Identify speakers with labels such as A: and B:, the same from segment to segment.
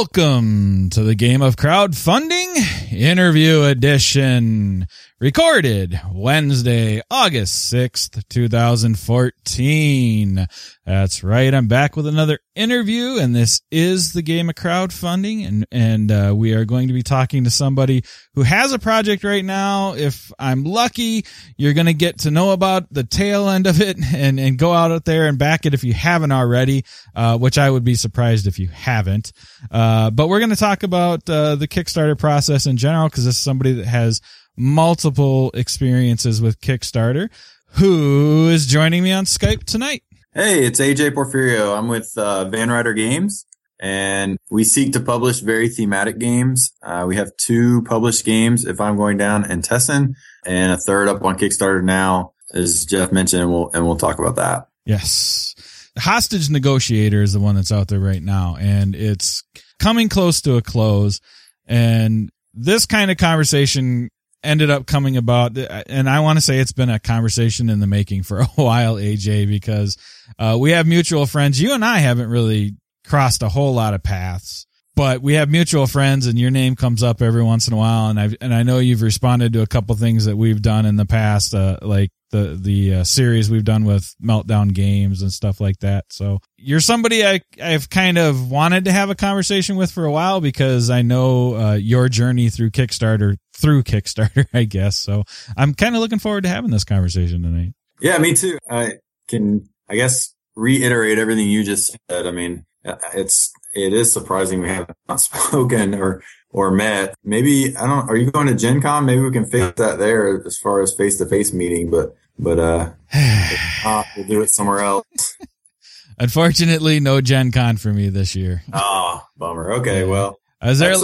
A: Welcome to the game of crowdfunding interview edition. Recorded Wednesday, August 6th, 2014. That's right. I'm back with another interview and this is the game of crowdfunding and, and, uh, we are going to be talking to somebody who has a project right now. If I'm lucky, you're going to get to know about the tail end of it and, and go out there and back it if you haven't already, uh, which I would be surprised if you haven't. Uh, but we're going to talk about, uh, the Kickstarter process in general because this is somebody that has multiple experiences with Kickstarter. Who is joining me on Skype tonight?
B: Hey, it's AJ Porfirio. I'm with uh, Van Ryder Games, and we seek to publish very thematic games. Uh, we have two published games, If I'm Going Down and Tessen, and a third up on Kickstarter now, as Jeff mentioned, and we'll, and we'll talk about that.
A: Yes. Hostage Negotiator is the one that's out there right now, and it's coming close to a close. And this kind of conversation ended up coming about and i want to say it's been a conversation in the making for a while aj because uh, we have mutual friends. You and i haven't really crossed a whole lot of paths but we have mutual friends and your name comes up every once in a while and i and i know you've responded to a couple things that we've done in the past uh, like the the uh, series we've done with meltdown games and stuff like that. So you're somebody I, i've kind of wanted to have a conversation with for a while because i know uh, your journey through kickstarter through Kickstarter, I guess. So I'm kind of looking forward to having this conversation tonight.
B: Yeah, me too. I can, I guess, reiterate everything you just said. I mean, uh, it's, it is surprising we have not spoken or, or met. Maybe, I don't, are you going to Gen Con? Maybe we can face that there as far as face to face meeting, but, but, uh, not, uh, we'll do it somewhere else.
A: Unfortunately, no Gen Con for me this year.
B: Oh, bummer. Okay. Well,
A: I was there.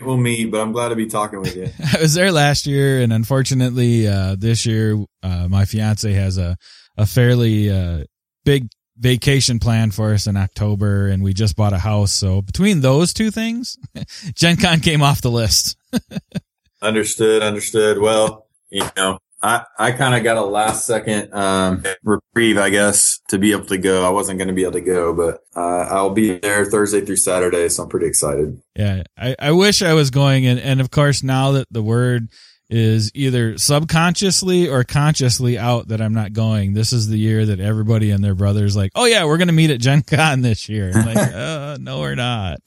B: we'll meet, but I'm glad to be talking with you.
A: I was there last year, and unfortunately, uh, this year, uh, my fiance has a a fairly uh, big vacation plan for us in October, and we just bought a house. So between those two things, Gen Con came off the list.
B: understood. Understood. Well, you know, I, I kind of got a last second um, reprieve, I guess, to be able to go. I wasn't going to be able to go, but uh, I'll be there Thursday through Saturday, so I'm pretty excited.
A: Yeah, I, I wish I was going, and and of course now that the word is either subconsciously or consciously out that I'm not going. This is the year that everybody and their brothers like, oh yeah, we're going to meet at Gen Con this year. I'm like, uh, no, we're not.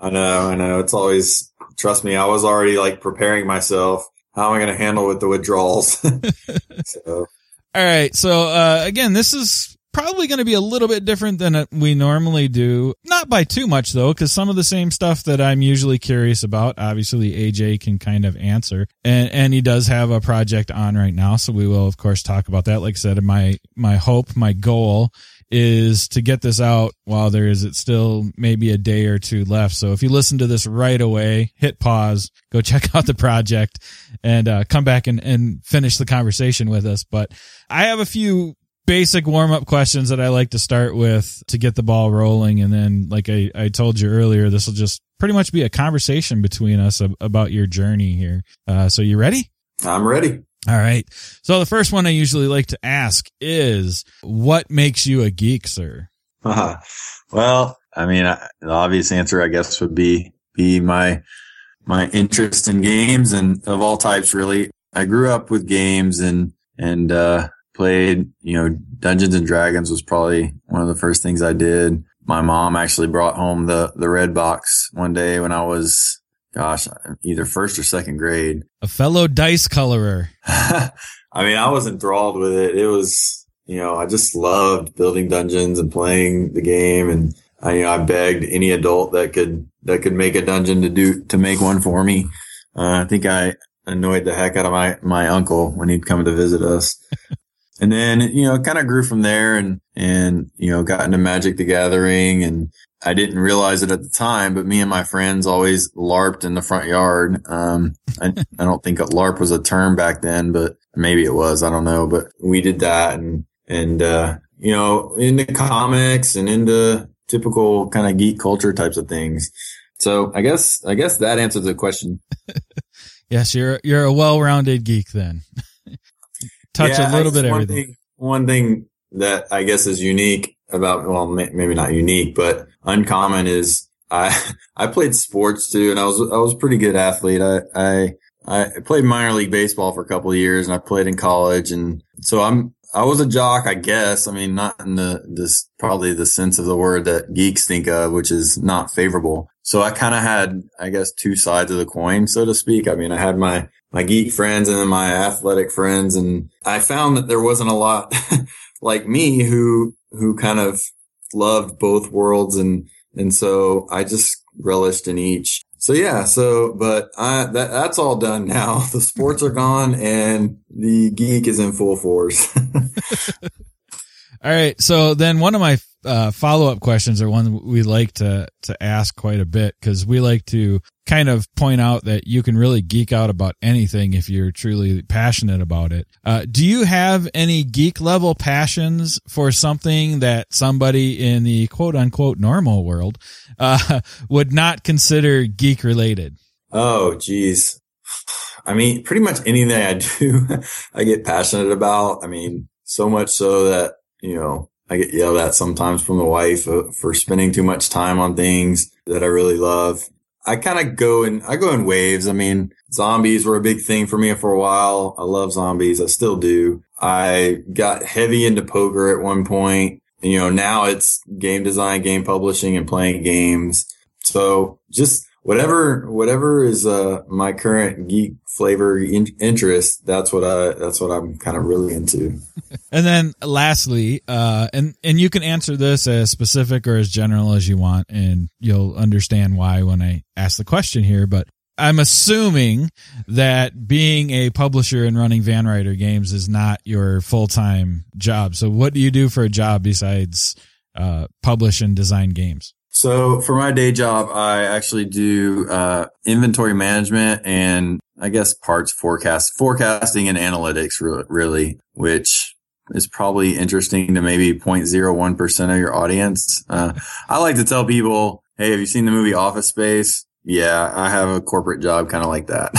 B: I know, I know. It's always trust me. I was already like preparing myself how am I going to handle with the withdrawals?
A: so. All right. So, uh, again, this is probably going to be a little bit different than we normally do. Not by too much though, because some of the same stuff that I'm usually curious about, obviously AJ can kind of answer and, and he does have a project on right now. So we will of course talk about that. Like I said, my, my hope, my goal is to get this out while there is it still maybe a day or two left. So if you listen to this right away, hit pause, go check out the project and uh, come back and, and finish the conversation with us. But I have a few basic warm up questions that I like to start with to get the ball rolling. And then, like I, I told you earlier, this will just pretty much be a conversation between us about your journey here. Uh, so you ready?
B: I'm ready.
A: All right. So the first one I usually like to ask is what makes you a geek, sir?
B: Uh, well, I mean, I, the obvious answer, I guess, would be, be my, my interest in games and of all types, really. I grew up with games and, and, uh, played, you know, Dungeons and Dragons was probably one of the first things I did. My mom actually brought home the, the red box one day when I was gosh, either first or second grade.
A: A fellow dice colorer.
B: I mean, I was enthralled with it. It was, you know, I just loved building dungeons and playing the game. And I, you know, I begged any adult that could, that could make a dungeon to do, to make one for me. Uh, I think I annoyed the heck out of my, my uncle when he'd come to visit us. and then, you know, kind of grew from there and, and, you know, got into Magic the Gathering and, I didn't realize it at the time, but me and my friends always LARPed in the front yard. Um, I, I, don't think LARP was a term back then, but maybe it was. I don't know, but we did that and, and, uh, you know, into comics and into typical kind of geek culture types of things. So I guess, I guess that answers the question.
A: yes, you're, you're a well-rounded geek then. Touch yeah, a little bit everything.
B: Thing, one thing that I guess is unique about, well, maybe not unique, but uncommon is I, I played sports too and I was, I was a pretty good athlete. I, I, I played minor league baseball for a couple of years and I played in college. And so I'm, I was a jock, I guess. I mean, not in the, this probably the sense of the word that geeks think of, which is not favorable. So I kind of had, I guess, two sides of the coin, so to speak. I mean, I had my, my geek friends and then my athletic friends. And I found that there wasn't a lot like me who, who kind of loved both worlds. And, and so I just relished in each. So yeah, so but I that that's all done now. The sports are gone and the geek is in full force.
A: all right. So then one of my uh, follow up questions are one we like to to ask quite a bit because we like to kind of point out that you can really geek out about anything if you're truly passionate about it. Uh, do you have any geek level passions for something that somebody in the quote unquote normal world uh, would not consider geek related?
B: Oh, geez. I mean, pretty much anything I do, I get passionate about. I mean, so much so that, you know, I get yelled at sometimes from the wife uh, for spending too much time on things that I really love. I kind of go in, I go in waves. I mean, zombies were a big thing for me for a while. I love zombies. I still do. I got heavy into poker at one point. You know, now it's game design, game publishing and playing games. So just whatever whatever is uh my current geek flavor in- interest that's what i that's what i'm kind of really into.
A: And then lastly uh and and you can answer this as specific or as general as you want and you'll understand why when i ask the question here but i'm assuming that being a publisher and running Van Ryder games is not your full-time job. So what do you do for a job besides uh publish and design games
B: so for my day job, I actually do uh, inventory management and I guess parts forecast, forecasting and analytics really, which is probably interesting to maybe 0.01% of your audience. Uh, I like to tell people, Hey, have you seen the movie Office Space? Yeah, I have a corporate job kind of like that.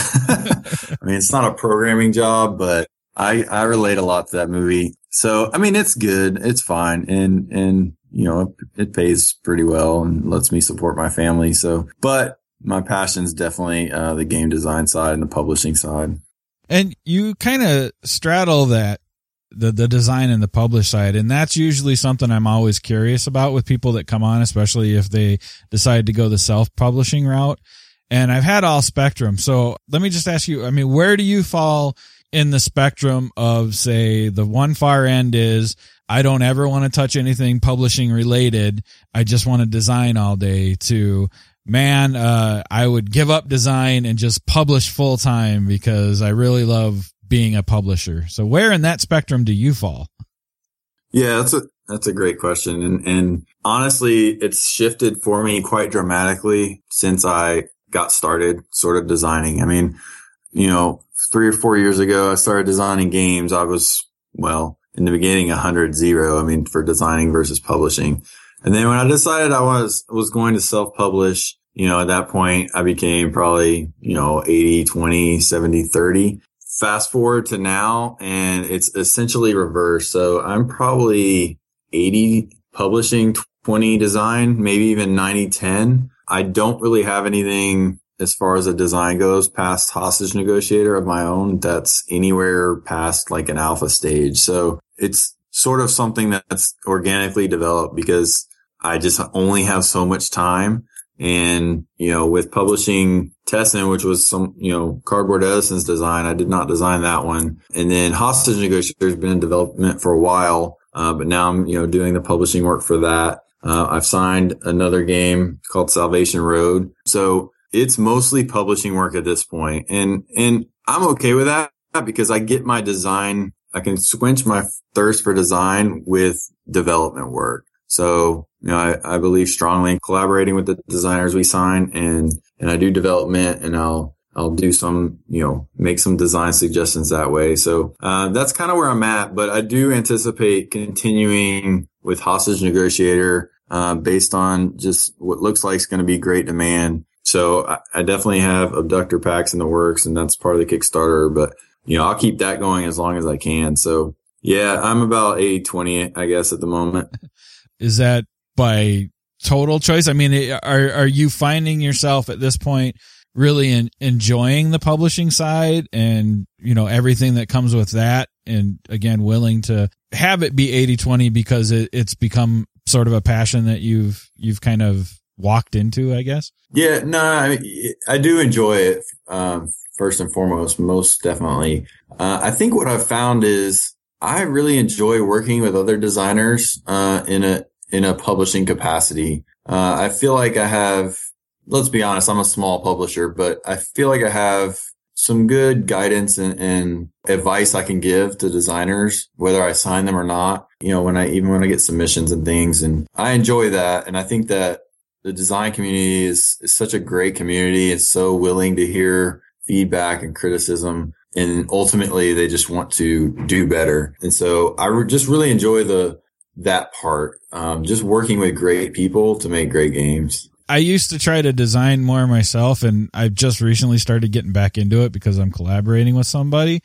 B: I mean, it's not a programming job, but I, I relate a lot to that movie. So, I mean, it's good. It's fine. And, and you know, it, pays pretty well and lets me support my family. So, but my passion is definitely uh, the game design side and the publishing side.
A: And you kind of straddle that the the design and the publish side and that's usually something I'm always curious about with people that come on especially if they decide to go the self-publishing route and I've had all spectrum so let me just ask you I mean where do you fall in the spectrum of say the one far end is I don't ever want to touch anything publishing related. I just want to design all day to man, uh, I would give up design and just publish full time because I really love being a publisher. So where in that spectrum do you fall?
B: Yeah, that's a, that's a great question. And, and honestly, it's shifted for me quite dramatically since I got started sort of designing. I mean, you know, three or four years ago, I started designing games. I was, well, in the beginning, 100 zero. I mean, for designing versus publishing. And then when I decided I was, was going to self publish, you know, at that point, I became probably, you know, 80, 20, 70, 30. Fast forward to now and it's essentially reversed. So I'm probably 80 publishing, 20 design, maybe even 90, 10. I don't really have anything as far as a design goes past hostage negotiator of my own that's anywhere past like an alpha stage. So it's sort of something that's organically developed because I just only have so much time. And, you know, with publishing Tessen, which was some, you know, Cardboard Edison's design, I did not design that one. And then Hostage Negotiator has been in development for a while. Uh, but now I'm, you know, doing the publishing work for that. Uh, I've signed another game called Salvation Road. So it's mostly publishing work at this. And, and I'm okay with that because I get my design, I can quench my thirst for design with development work. So, you know, I, I believe strongly in collaborating with the designers we sign and, and I do development and I'll, I'll do some, you know, make some design suggestions that way. So, uh, that's kind of where I'm at, but I do anticipate continuing with hostage negotiator, uh, based on just what looks like is going to be great demand. So I, definitely have abductor packs in the works and that's part of the Kickstarter, but you know, I'll keep that going as long as I can. So yeah, I'm about 80 20, I guess, at the moment.
A: Is that by total choice? I mean, are are you finding yourself at this point really in, enjoying the publishing side and you know everything that comes with that, and again, willing to have it be 80-20 because it, it's become sort of a passion that you've you've kind of walked into, I guess.
B: Yeah, no, I, I do enjoy it. Um, first and foremost, most definitely. Uh, I think what I've found is I really enjoy working with other designers uh, in a in a publishing capacity. Uh, I feel like I have. Let's be honest, I'm a small publisher, but I feel like I have some good guidance and, and advice I can give to designers, whether I sign them or not. You know, when I even when I get submissions and things, and I enjoy that. And I think that the design community is, is such a great community. It's so willing to hear feedback and criticism and ultimately they just want to do better. And so I re- just really enjoy the that part. Um, just working with great people to make great games.
A: I used to try to design more myself, and I've just recently started getting back into it because I'm collaborating with somebody.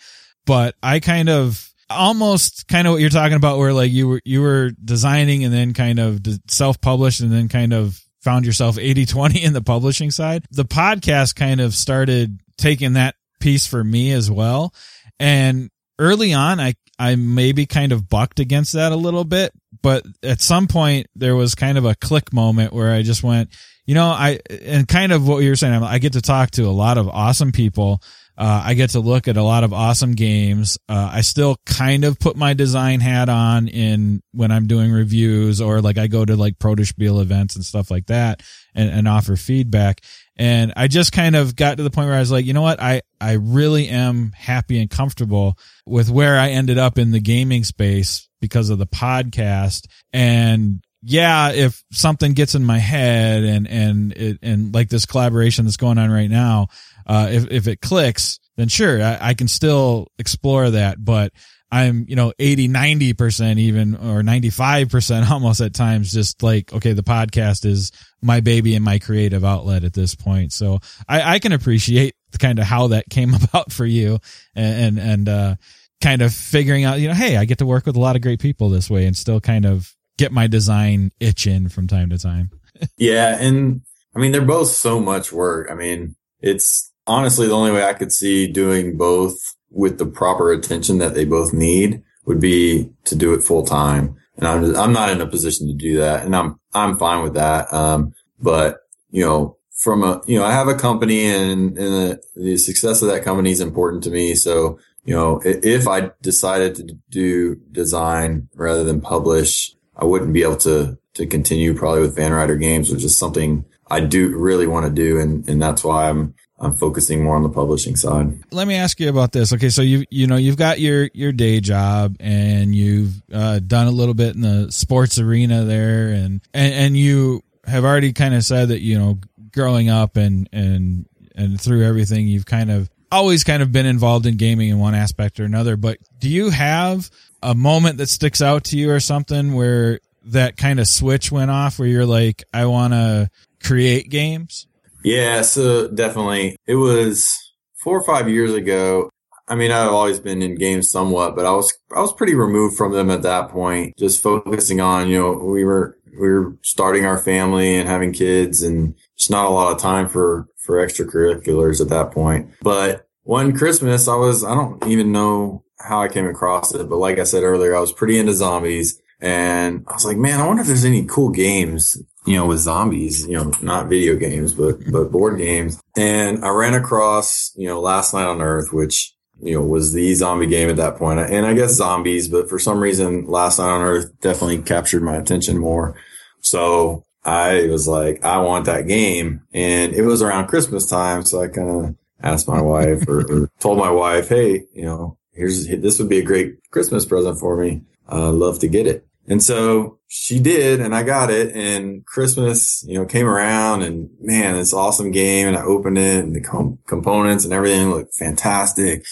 A: But I kind of almost kind of what you're talking about, where like you were you were designing and then kind of self published and then kind of found yourself 80 20 in the publishing side. The podcast kind of started taking that piece for me as well. And early on, I, I maybe kind of bucked against that a little bit, but at some point there was kind of a click moment where I just went, you know, I, and kind of what you're saying, I get to talk to a lot of awesome people. Uh, I get to look at a lot of awesome games. Uh, I still kind of put my design hat on in when I'm doing reviews or like I go to like Protospiel events and stuff like that and, and offer feedback. And I just kind of got to the point where I was like, you know what? I, I really am happy and comfortable with where I ended up in the gaming space because of the podcast. And yeah, if something gets in my head and, and it, and like this collaboration that's going on right now, uh, if, if it clicks, then sure, I, I can still explore that. But I'm, you know, 80, 90% even or 95% almost at times just like, okay, the podcast is my baby and my creative outlet at this point. So I, I can appreciate kind of how that came about for you and, and, and, uh, kind of figuring out, you know, hey, I get to work with a lot of great people this way and still kind of get my design itch in from time to time.
B: yeah. And I mean, they're both so much work. I mean, it's honestly the only way I could see doing both with the proper attention that they both need would be to do it full time. And I'm, just, I'm not in a position to do that. And I'm, I'm fine with that. Um, but, you know, from a, you know, I have a company and, and the, the success of that company is important to me. So, you know, if I decided to do design rather than publish, I wouldn't be able to, to continue probably with Van Ryder games, which is something I do really want to do. And, and that's why I'm, I'm focusing more on the publishing side.
A: Let me ask you about this. Okay, so you you know you've got your your day job and you've uh, done a little bit in the sports arena there, and and and you have already kind of said that you know growing up and and and through everything you've kind of always kind of been involved in gaming in one aspect or another. But do you have a moment that sticks out to you or something where that kind of switch went off where you're like, I want to create games?
B: Yeah, so definitely. It was four or five years ago. I mean, I've always been in games somewhat, but I was, I was pretty removed from them at that point, just focusing on, you know, we were, we were starting our family and having kids and just not a lot of time for, for extracurriculars at that point. But one Christmas, I was, I don't even know how I came across it, but like I said earlier, I was pretty into zombies and I was like, man, I wonder if there's any cool games you know, with zombies, you know, not video games, but, but board games. And I ran across, you know, Last Night on Earth, which, you know, was the zombie game at that point. And I guess zombies, but for some reason, Last Night on Earth definitely captured my attention more. So I was like, I want that game. And it was around Christmas time. So I kind of asked my wife or, or, told my wife, Hey, you know, here's, this would be a great Christmas present for me. I'd love to get it. And so she did, and I got it. And Christmas, you know, came around, and man, this awesome game. And I opened it, and the com- components and everything looked fantastic.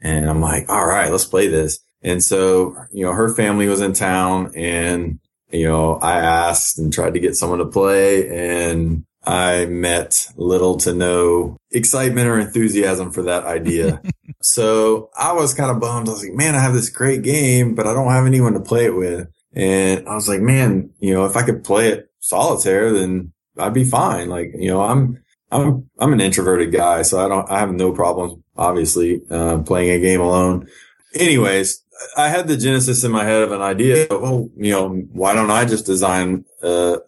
B: And I'm like, all right, let's play this. And so, you know, her family was in town, and you know, I asked and tried to get someone to play, and I met little to no excitement or enthusiasm for that idea. so I was kind of bummed. I was like, man, I have this great game, but I don't have anyone to play it with. And I was like, man, you know, if I could play it solitaire, then I'd be fine. Like, you know, I'm, I'm, I'm an introverted guy, so I don't, I have no problems, obviously, uh, playing a game alone. Anyways, I had the genesis in my head of an idea. Oh, you know, why don't I just design a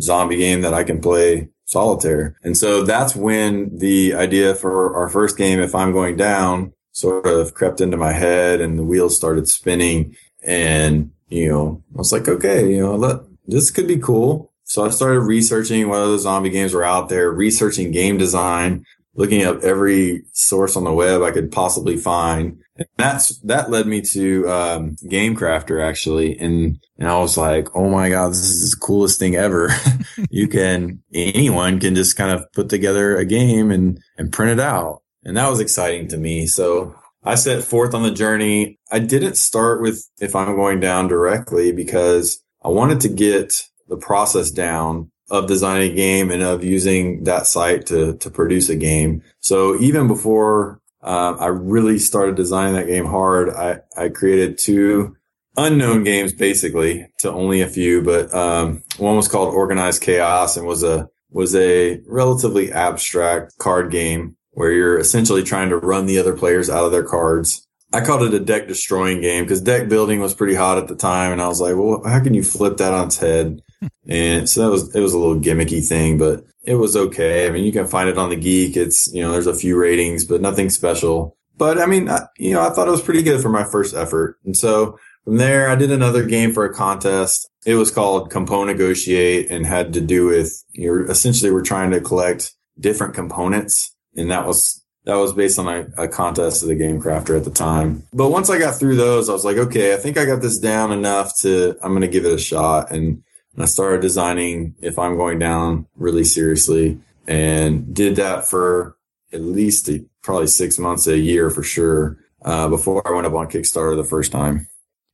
B: zombie game that I can play solitaire? And so that's when the idea for our first game, if I'm going down, sort of crept into my head and the wheels started spinning. And, you know, I was like, okay, you know, let, this could be cool. So I started researching what other zombie games were out there, researching game design, looking up every source on the web I could possibly find. And that's, that led me to, um, GameCrafter actually. And, and I was like, Oh my God, this is the coolest thing ever. you can, anyone can just kind of put together a game and, and print it out. And that was exciting to me. So I set forth on the journey. I didn't start with if I'm going down directly because I wanted to get the process down of designing a game and of using that site to, to produce a game. So even before uh, I really started designing that game hard, I, I created two unknown games basically to only a few, but um, one was called Organized Chaos and was a was a relatively abstract card game where you're essentially trying to run the other players out of their cards. I called it a deck destroying game because deck building was pretty hot at the time. And I was like, well, how can you flip that on its head? and so that was, it was a little gimmicky thing, but it was okay. I mean, you can find it on the geek. It's, you know, there's a few ratings, but nothing special. But I mean, I, you know, I thought it was pretty good for my first effort. And so from there, I did another game for a contest. It was called Component Negotiate and had to do with, you're essentially we're trying to collect different components. And that was that was based on a, a, contest of the game crafter at the time. But once I got through those, I was like, okay, I think I got this down enough to, I'm going to give it a shot. And, and I started designing if I'm going down really seriously and did that for at least a, probably six months, a year for sure, uh, before I went up on Kickstarter the first time.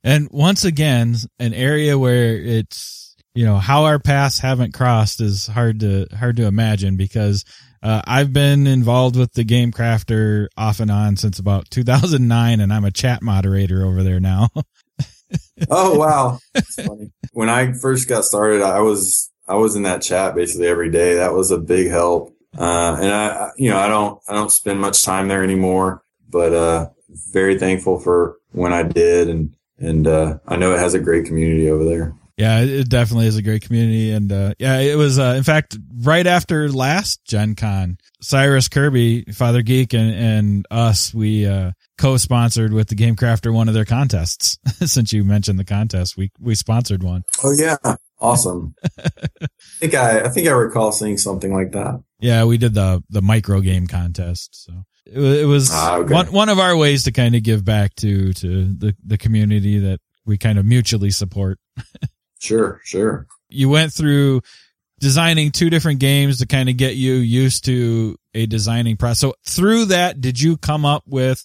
A: And once again, an area where it's, you know, how our paths haven't crossed is hard to, hard to imagine because uh, I've been involved with the Game Crafter off and on since about 2009, and I'm a chat moderator over there now.
B: oh wow, when I first got started, I was I was in that chat basically every day. That was a big help. Uh, and I, you know, I don't I don't spend much time there anymore, but uh, very thankful for when I did, and and uh, I know it has a great community over there.
A: Yeah, it definitely is a great community. And, uh, yeah, it was, uh, in fact, right after last Gen Con, Cyrus Kirby, Father Geek and, and us, we, uh, co-sponsored with the Game Crafter one of their contests. Since you mentioned the contest, we, we sponsored one.
B: Oh yeah. Awesome. I think I, I think I recall seeing something like that.
A: Yeah, we did the, the micro game contest. So it, it was ah, okay. one, one of our ways to kind of give back to, to the, the community that we kind of mutually support.
B: Sure, sure.
A: You went through designing two different games to kind of get you used to a designing process. So through that, did you come up with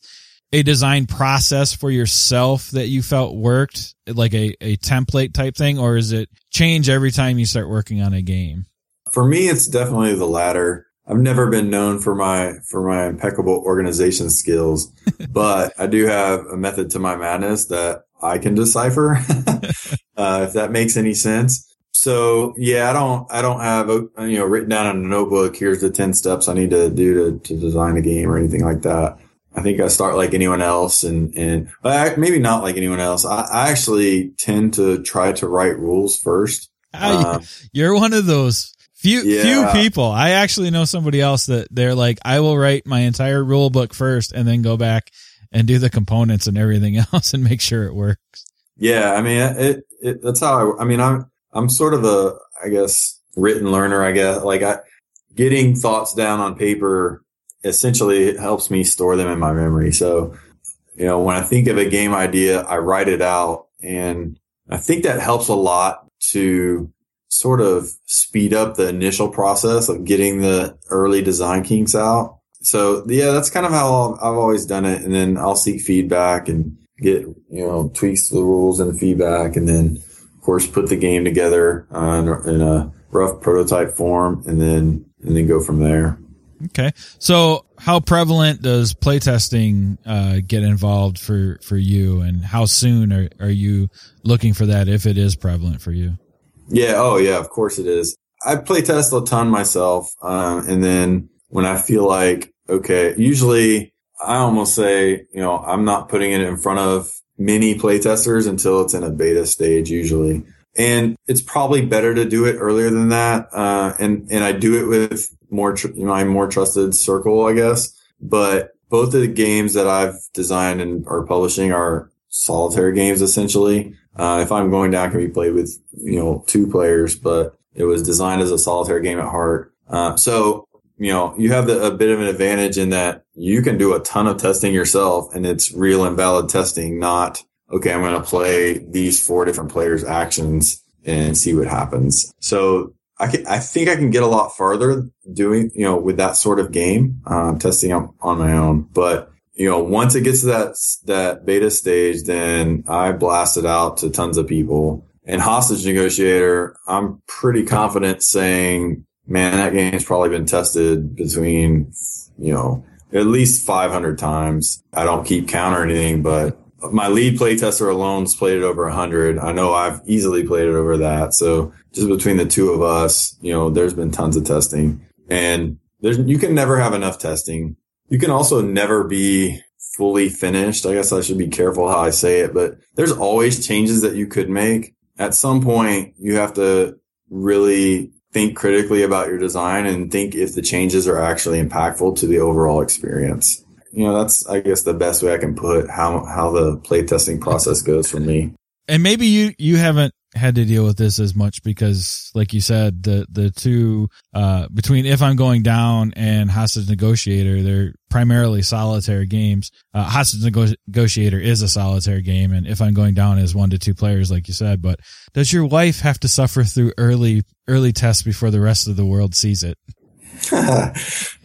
A: a design process for yourself that you felt worked like a, a template type thing, or is it change every time you start working on a game?
B: For me, it's definitely the latter. I've never been known for my for my impeccable organization skills, but I do have a method to my madness that I can decipher, uh, if that makes any sense. So yeah, I don't, I don't have, you know, written down in a notebook, here's the 10 steps I need to do to, to design a game or anything like that. I think I start like anyone else and, and maybe not like anyone else. I, I, actually tend to try to write rules first.
A: Um, You're one of those few, yeah. few people. I actually know somebody else that they're like, I will write my entire rule book first and then go back and do the components and everything else and make sure it works.
B: Yeah. I mean, it, it that's how I, I mean, I'm, I'm sort of a, I guess, written learner, I guess, like I, getting thoughts down on paper essentially helps me store them in my memory. So, you know, when I think of a game idea, I write it out and I think that helps a lot to sort of speed up the initial process of getting the early design kinks out so yeah, that's kind of how I've always done it. And then I'll seek feedback and get, you know, tweaks to the rules and the feedback. And then of course put the game together uh, in a rough prototype form and then, and then go from there.
A: Okay. So how prevalent does playtesting, uh, get involved for, for you and how soon are, are you looking for that if it is prevalent for you?
B: Yeah. Oh, yeah. Of course it is. I play test a ton myself, um, and then when I feel like okay, usually I almost say you know I'm not putting it in front of many playtesters until it's in a beta stage usually. And it's probably better to do it earlier than that. Uh, and, and I do it with more, tr- my more trusted circle, I guess. But both of the games that I've designed and are publishing are solitaire games essentially. Uh, if I'm going down, can be played with, you know, two players, but it was designed as a solitaire game at heart. Uh, so, you know, you have the, a bit of an advantage in that you can do a ton of testing yourself and it's real and valid testing, not, okay, I'm going to play these four different players actions and see what happens. So I can, I think I can get a lot farther doing, you know, with that sort of game, um, testing on, on my own. But, you know, once it gets to that, that beta stage, then I blast it out to tons of people. And hostage negotiator, I'm pretty confident saying, man, that game's probably been tested between, you know, at least 500 times. I don't keep count or anything, but my lead playtester alone's played it over 100. I know I've easily played it over that. So just between the two of us, you know, there's been tons of testing and there's, you can never have enough testing. You can also never be fully finished. I guess I should be careful how I say it, but there's always changes that you could make. At some point, you have to really think critically about your design and think if the changes are actually impactful to the overall experience. You know, that's, I guess, the best way I can put how, how the playtesting process goes for me.
A: And maybe you, you haven't had to deal with this as much because, like you said, the the two uh, between if I'm going down and hostage negotiator, they're primarily solitaire games. Uh, hostage nego- negotiator is a solitaire game, and if I'm going down is one to two players, like you said. But does your wife have to suffer through early early tests before the rest of the world sees it?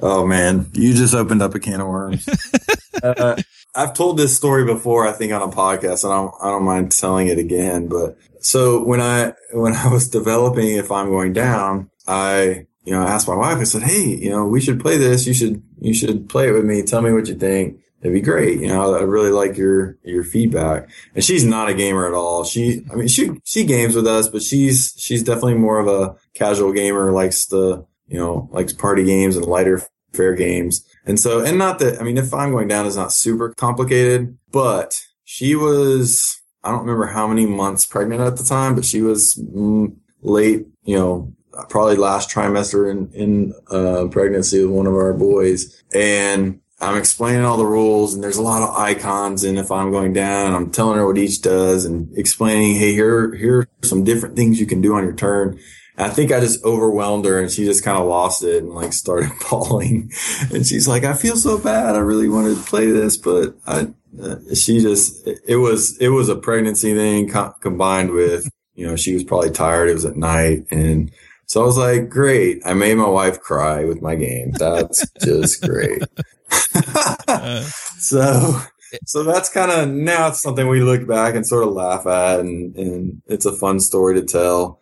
B: oh man, you just opened up a can of worms. uh, I've told this story before, I think on a podcast, and I don't, I don't mind telling it again. But so when I when I was developing if I'm going down, I you know asked my wife. I said, "Hey, you know, we should play this. You should you should play it with me. Tell me what you think. It'd be great. You know, I really like your your feedback." And she's not a gamer at all. She, I mean, she she games with us, but she's she's definitely more of a casual gamer. Likes the you know likes party games and lighter fair games. And so, and not that I mean, if I'm going down is not super complicated, but she was I don't remember how many months pregnant at the time, but she was mm, late, you know, probably last trimester in, in uh, pregnancy with one of our boys. And I'm explaining all the rules and there's a lot of icons. And if I'm going down, I'm telling her what each does and explaining, Hey, here, here are some different things you can do on your turn. I think I just overwhelmed her and she just kind of lost it and like started bawling. And she's like, I feel so bad. I really wanted to play this, but I, uh, she just, it was, it was a pregnancy thing co- combined with, you know, she was probably tired. It was at night. And so I was like, great. I made my wife cry with my game. That's just great. so, so that's kind of now it's something we look back and sort of laugh at and, and it's a fun story to tell.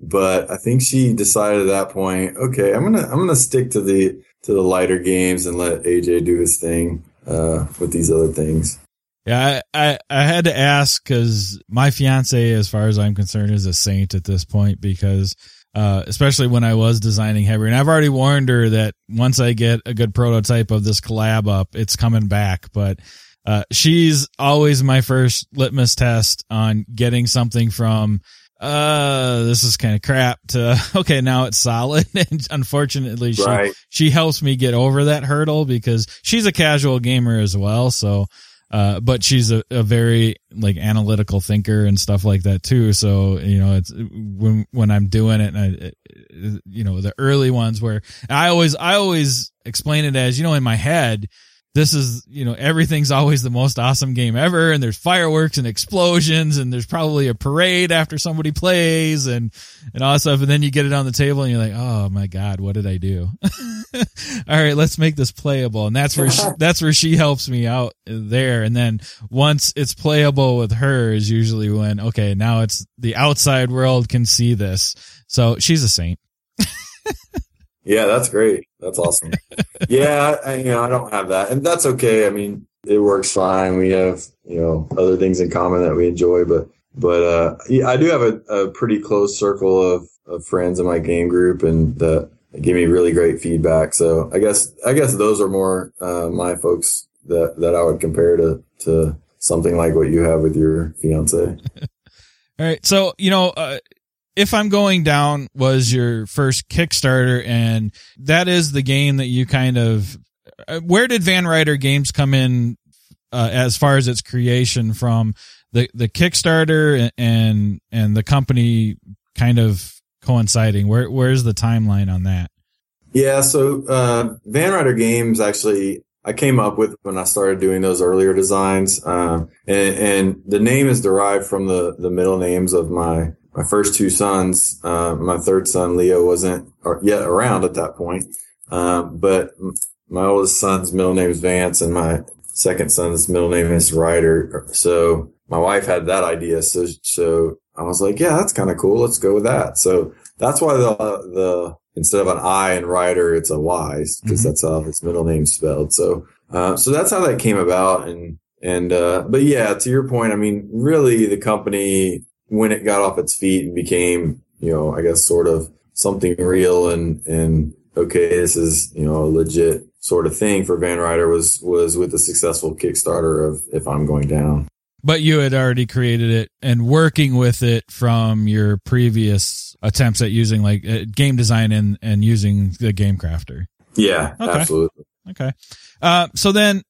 B: But I think she decided at that point, okay, I'm to, I'm to stick to the, to the lighter games and let AJ do his thing uh, with these other things.
A: Yeah, I, I, I had to ask because my fiance, as far as I'm concerned, is a saint at this point because, uh, especially when I was designing Heavy, and I've already warned her that once I get a good prototype of this collab up, it's coming back. But, uh, she's always my first litmus test on getting something from uh, this is kind of crap to, okay, now it's solid. and unfortunately, she, right. she helps me get over that hurdle because she's a casual gamer as well. So, uh, but she's a, a very like analytical thinker and stuff like that too. So, you know, it's when, when I'm doing it and I, you know, the early ones where I always, I always explain it as, you know, in my head, this is, you know, everything's always the most awesome game ever. And there's fireworks and explosions and there's probably a parade after somebody plays and, and all that stuff. And then you get it on the table and you're like, Oh my God, what did I do? all right, let's make this playable. And that's where, she, that's where she helps me out there. And then once it's playable with her is usually when, okay, now it's the outside world can see this. So she's a saint.
B: Yeah, that's great. That's awesome. yeah, I, you know, I don't have that, and that's okay. I mean, it works fine. We have you know other things in common that we enjoy, but but uh, yeah, I do have a, a pretty close circle of, of friends in my game group, and that give me really great feedback. So I guess I guess those are more uh, my folks that that I would compare to to something like what you have with your fiance.
A: All right, so you know. Uh, if I'm going down was your first Kickstarter, and that is the game that you kind of. Uh, where did Van Ryder Games come in uh, as far as its creation from the the Kickstarter and and the company kind of coinciding? Where where's the timeline on that?
B: Yeah, so uh, Van Ryder Games actually I came up with when I started doing those earlier designs, um, and, and, the name is derived from the the middle names of my my first two sons. Uh, my third son Leo wasn't yet around at that point, uh, but my oldest son's middle name is Vance, and my second son's middle name is Ryder. So my wife had that idea. So, so I was like, yeah, that's kind of cool. Let's go with that. So that's why the, the, instead of an I in Ryder, it's a Y because mm-hmm. that's how his middle name's spelled. So, uh, so that's how that came about. And, and, uh, but yeah, to your point, I mean, really the company, when it got off its feet and became, you know, I guess sort of something real and, and okay, this is, you know, a legit sort of thing for Van Ryder was, was with the successful Kickstarter of If I'm Going Down.
A: But you had already created it and working with it from your previous attempts at using like uh, game design and, and using the game crafter.
B: Yeah, okay. absolutely.
A: Okay. Uh, so then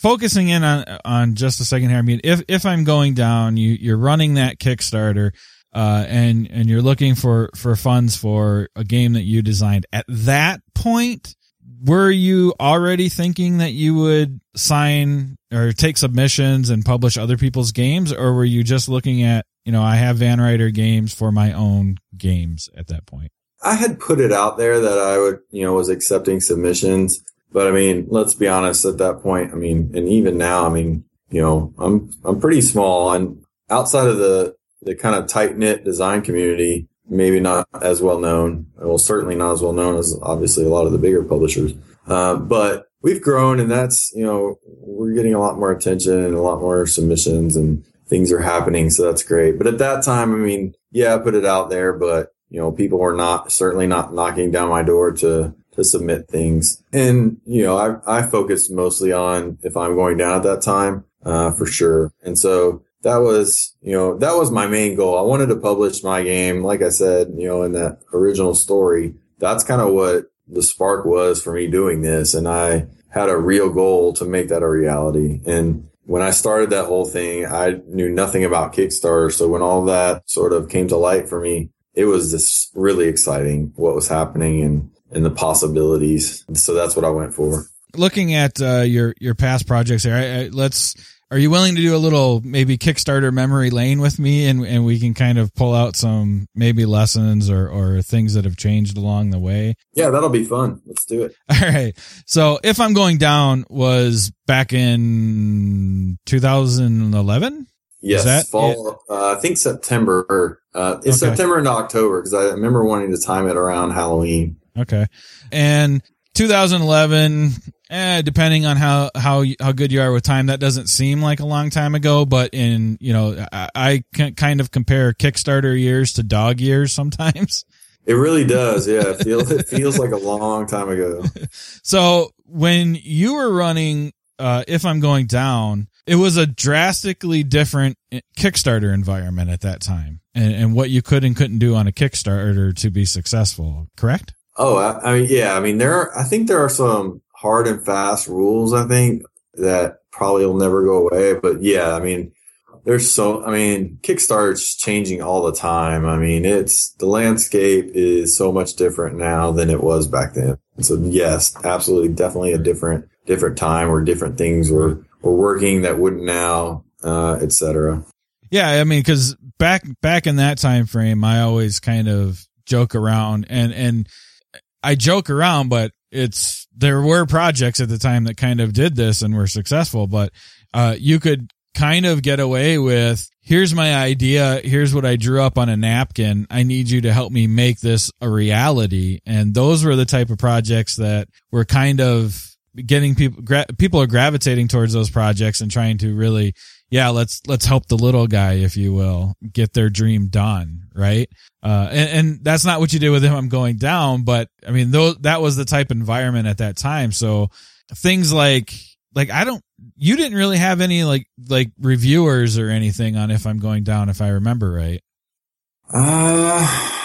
A: focusing in on, on just a second here. I mean, if, if I'm going down, you, you're running that Kickstarter, uh, and, and you're looking for, for funds for a game that you designed at that point, were you already thinking that you would sign or take submissions and publish other people's games or were you just looking at you know i have van ryder games for my own games at that point
B: i had put it out there that i would you know was accepting submissions but i mean let's be honest at that point i mean and even now i mean you know i'm i'm pretty small and outside of the the kind of tight knit design community maybe not as well known. Well, certainly not as well known as obviously a lot of the bigger publishers. Uh, but we've grown and that's, you know, we're getting a lot more attention and a lot more submissions and things are happening. So that's great. But at that time, I mean, yeah, I put it out there, but you know, people were not certainly not knocking down my door to, to submit things. And, you know, I, I focused mostly on if I'm going down at that time, uh, for sure. And so that was, you know, that was my main goal. I wanted to publish my game. Like I said, you know, in that original story, that's kind of what the spark was for me doing this. And I had a real goal to make that a reality. And when I started that whole thing, I knew nothing about Kickstarter. So when all that sort of came to light for me, it was just really exciting what was happening and, and the possibilities. So that's what I went for.
A: Looking at uh, your your past projects here, I, I, let's are you willing to do a little maybe Kickstarter memory lane with me and, and we can kind of pull out some maybe lessons or, or things that have changed along the way?
B: Yeah, that'll be fun. Let's do it.
A: All right. So if I'm going down was back in 2011.
B: Yes, that fall. Uh, I think September. Uh, it's okay. September and October because I remember wanting to time it around Halloween.
A: Okay, and 2011 eh, depending on how how how good you are with time that doesn't seem like a long time ago but in you know i, I can kind of compare kickstarter years to dog years sometimes.
B: It really does. Yeah it feels it feels like a long time ago.
A: So when you were running uh, if i'm going down it was a drastically different kickstarter environment at that time and, and what you could and couldn't do on a kickstarter to be successful correct
B: Oh, I, I mean, yeah. I mean, there. Are, I think there are some hard and fast rules. I think that probably will never go away. But yeah, I mean, there's so. I mean, Kickstarter's changing all the time. I mean, it's the landscape is so much different now than it was back then. So yes, absolutely, definitely a different different time where different things were were working that wouldn't now, uh, etc.
A: Yeah, I mean, because back back in that time frame, I always kind of joke around and and I joke around, but it's there were projects at the time that kind of did this and were successful, but uh, you could kind of get away with here's my idea, here's what I drew up on a napkin. I need you to help me make this a reality. And those were the type of projects that were kind of getting people gra- people are gravitating towards those projects and trying to really yeah let's let's help the little guy if you will get their dream done right? Uh and, and that's not what you did with him. I'm going down but i mean though that was the type environment at that time. So things like like i don't you didn't really have any like like reviewers or anything on if i'm going down if i remember right.
B: Uh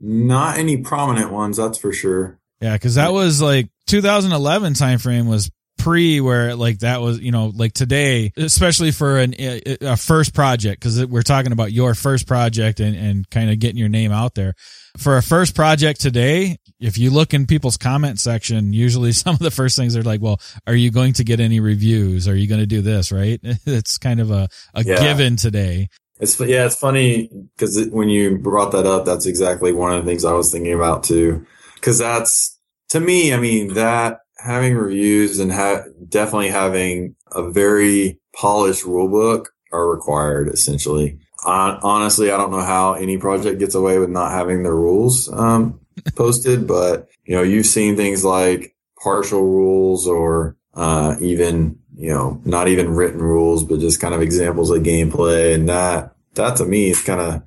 B: not any prominent ones that's for sure.
A: Yeah because that was like 2011 timeframe was pre where like that was you know like today especially for an a first project because we're talking about your first project and, and kind of getting your name out there. For a first project today if you look in people's comment section usually some of the first things are like well are you going to get any reviews? Are you going to do this? Right? It's kind of a, a yeah. given today.
B: It's yeah it's funny because when you brought that up that's exactly one of the things i was thinking about too. Because that's to me, I mean, that having reviews and ha- definitely having a very polished rule book are required essentially. Honestly, I don't know how any project gets away with not having their rules um, posted, but you know, you've seen things like partial rules or uh, even you know not even written rules, but just kind of examples of gameplay, and that that to me is kind of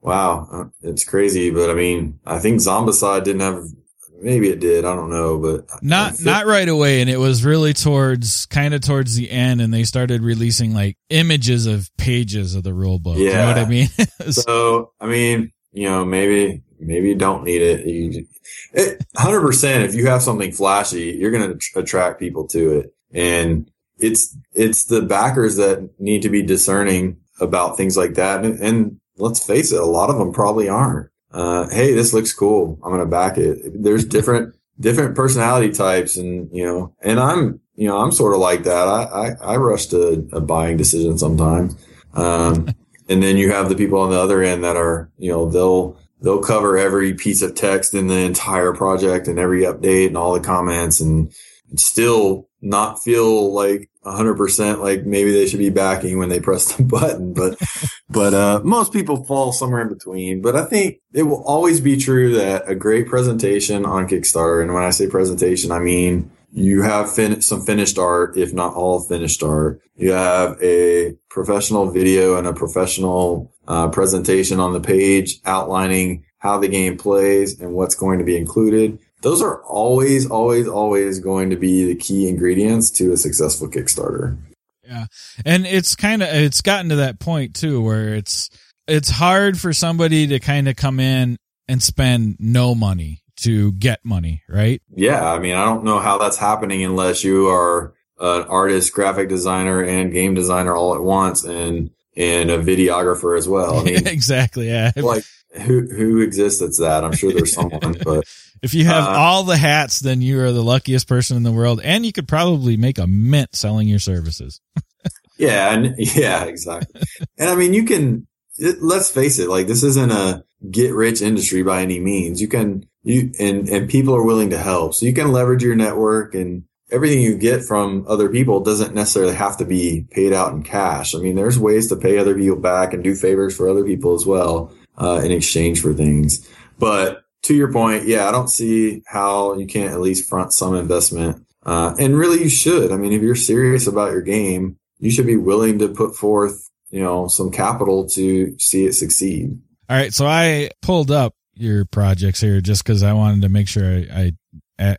B: wow, uh, it's crazy. But I mean, I think Zombicide didn't have maybe it did. I don't know, but
A: not not right away. And it was really towards kind of towards the end, and they started releasing like images of pages of the rule book. Yeah, you know what I mean.
B: so I mean, you know, maybe maybe you don't need it. Hundred percent. If you have something flashy, you're going to attract people to it, and it's it's the backers that need to be discerning about things like that. And, and let's face it, a lot of them probably aren't uh, hey, this looks cool. I'm going to back it. There's different, different personality types and, you know, and I'm, you know, I'm sort of like that. I, I, I rush to a buying decision sometimes. Um, and then you have the people on the other end that are, you know, they'll, they'll cover every piece of text in the entire project and every update and all the comments and still not feel like 100% like maybe they should be backing when they press the button but but uh most people fall somewhere in between. But i think it will always be true that a great presentation on kickstarter and when i say presentation i mean you have fin- some finished art if not all finished art. You have a professional video and a professional uh, presentation on the page outlining how the game plays and what's going to be included those are always, always, always going to be the key ingredients to a successful Kickstarter.
A: Yeah. And it's kind of, it's gotten to that point too, where it's, it's hard for somebody to kind of come in and spend no money to get money, right?
B: Yeah. I mean, I don't know how that's happening unless you are an artist, graphic designer, and game designer all at once and, and a videographer as well. I mean,
A: exactly. Yeah.
B: Like, who who exists that's that? I'm sure there's someone, but
A: if you have uh, all the hats, then you are the luckiest person in the world, and you could probably make a mint selling your services.
B: yeah, and yeah, exactly. and I mean, you can. It, let's face it, like this isn't a get rich industry by any means. You can you and and people are willing to help, so you can leverage your network and everything you get from other people doesn't necessarily have to be paid out in cash. I mean, there's ways to pay other people back and do favors for other people as well uh, in exchange for things. But to your point, yeah, I don't see how you can't at least front some investment. Uh, and really, you should. I mean, if you're serious about your game, you should be willing to put forth, you know, some capital to see it succeed.
A: All right. So I pulled up your projects here just because I wanted to make sure I, I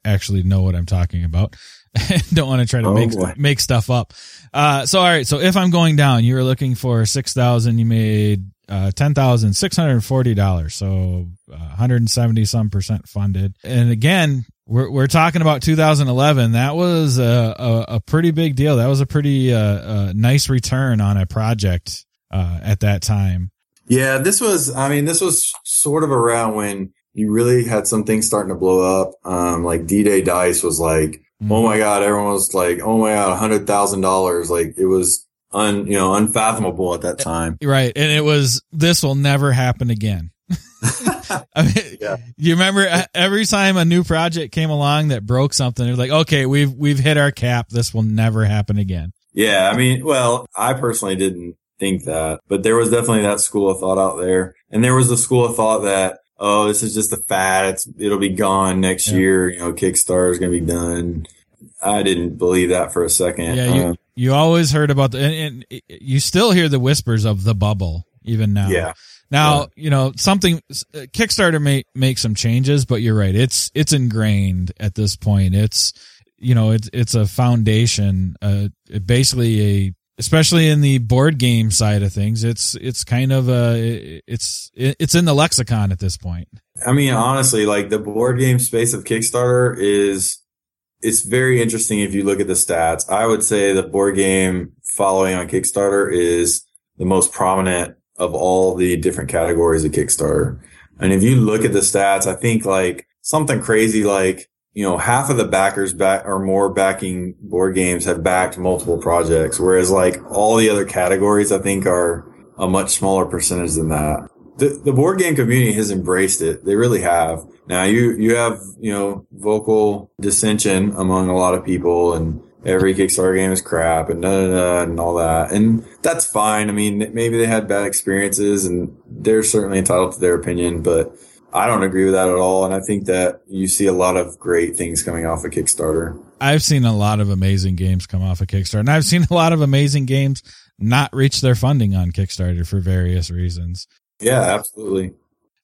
A: actually know what I'm talking about. don't want to try to oh, make boy. make stuff up. Uh, so all right. So if I'm going down, you were looking for six thousand. You made uh, ten thousand six hundred forty dollars, so uh, 170 some percent funded. And again, we're we're talking about 2011. That was a a, a pretty big deal. That was a pretty uh, nice return on a project uh, at that time.
B: Yeah, this was. I mean, this was sort of around when you really had some things starting to blow up. Um, like D Day Dice was like, mm-hmm. oh my god, everyone was like, oh my god, A hundred thousand dollars. Like it was un you know unfathomable at that time.
A: Right, and it was this will never happen again. I mean, yeah. You remember uh, every time a new project came along that broke something, it was like, okay, we've we've hit our cap. This will never happen again.
B: Yeah, I mean, well, I personally didn't think that, but there was definitely that school of thought out there, and there was the school of thought that oh, this is just a fad. It's it'll be gone next yeah. year. You know, Kickstarter is going to be done I didn't believe that for a second.
A: Yeah, you, um, you always heard about the, and, and, you still hear the whispers of the bubble even now.
B: Yeah.
A: Now,
B: yeah.
A: you know, something Kickstarter may make some changes, but you're right. It's, it's ingrained at this point. It's, you know, it's, it's a foundation, uh, basically a, especially in the board game side of things, it's, it's kind of a, it's, it's in the lexicon at this point.
B: I mean, honestly, like the board game space of Kickstarter is, it's very interesting if you look at the stats. I would say the board game following on Kickstarter is the most prominent of all the different categories of Kickstarter. And if you look at the stats, I think like something crazy like, you know, half of the backers back or more backing board games have backed multiple projects, whereas like all the other categories, I think are a much smaller percentage than that the, the board game community has embraced it. They really have. Now you, you have, you know, vocal dissension among a lot of people and every Kickstarter game is crap and da, da, da, and all that. And that's fine. I mean, maybe they had bad experiences and they're certainly entitled to their opinion, but I don't agree with that at all. And I think that you see a lot of great things coming off of Kickstarter.
A: I've seen a lot of amazing games come off of Kickstarter and I've seen a lot of amazing games not reach their funding on Kickstarter for various reasons.
B: Yeah, absolutely.